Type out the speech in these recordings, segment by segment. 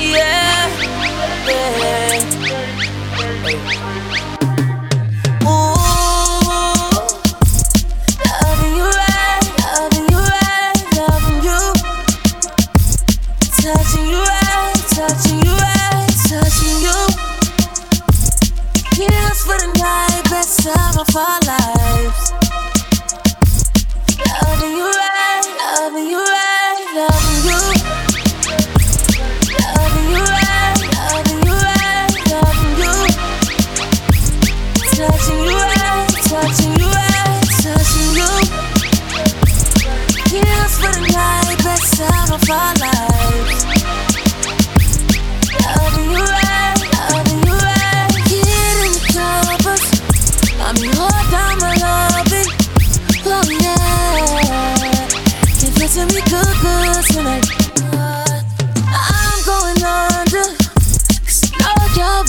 Yeah. yeah. so far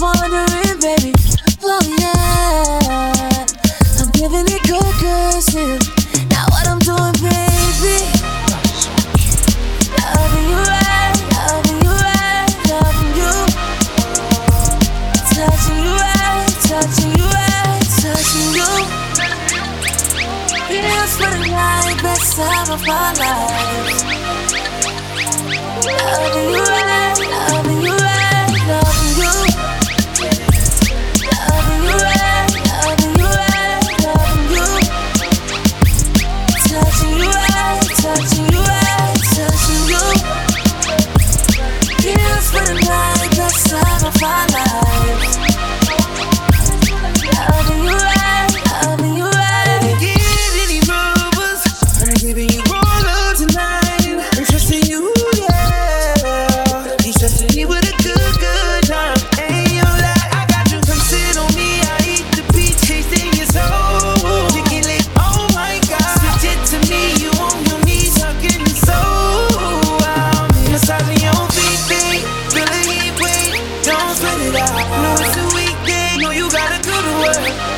wondering, baby. Well, yeah, I'm giving it good, good shit. Now what I'm doing, baby? Loving you right, loving you right, loving you. Touching you right, touching you right, touching you. We Feels for the night, best time of our lives. Loving you right, loving you right. follow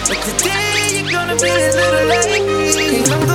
But today you're gonna be a little late.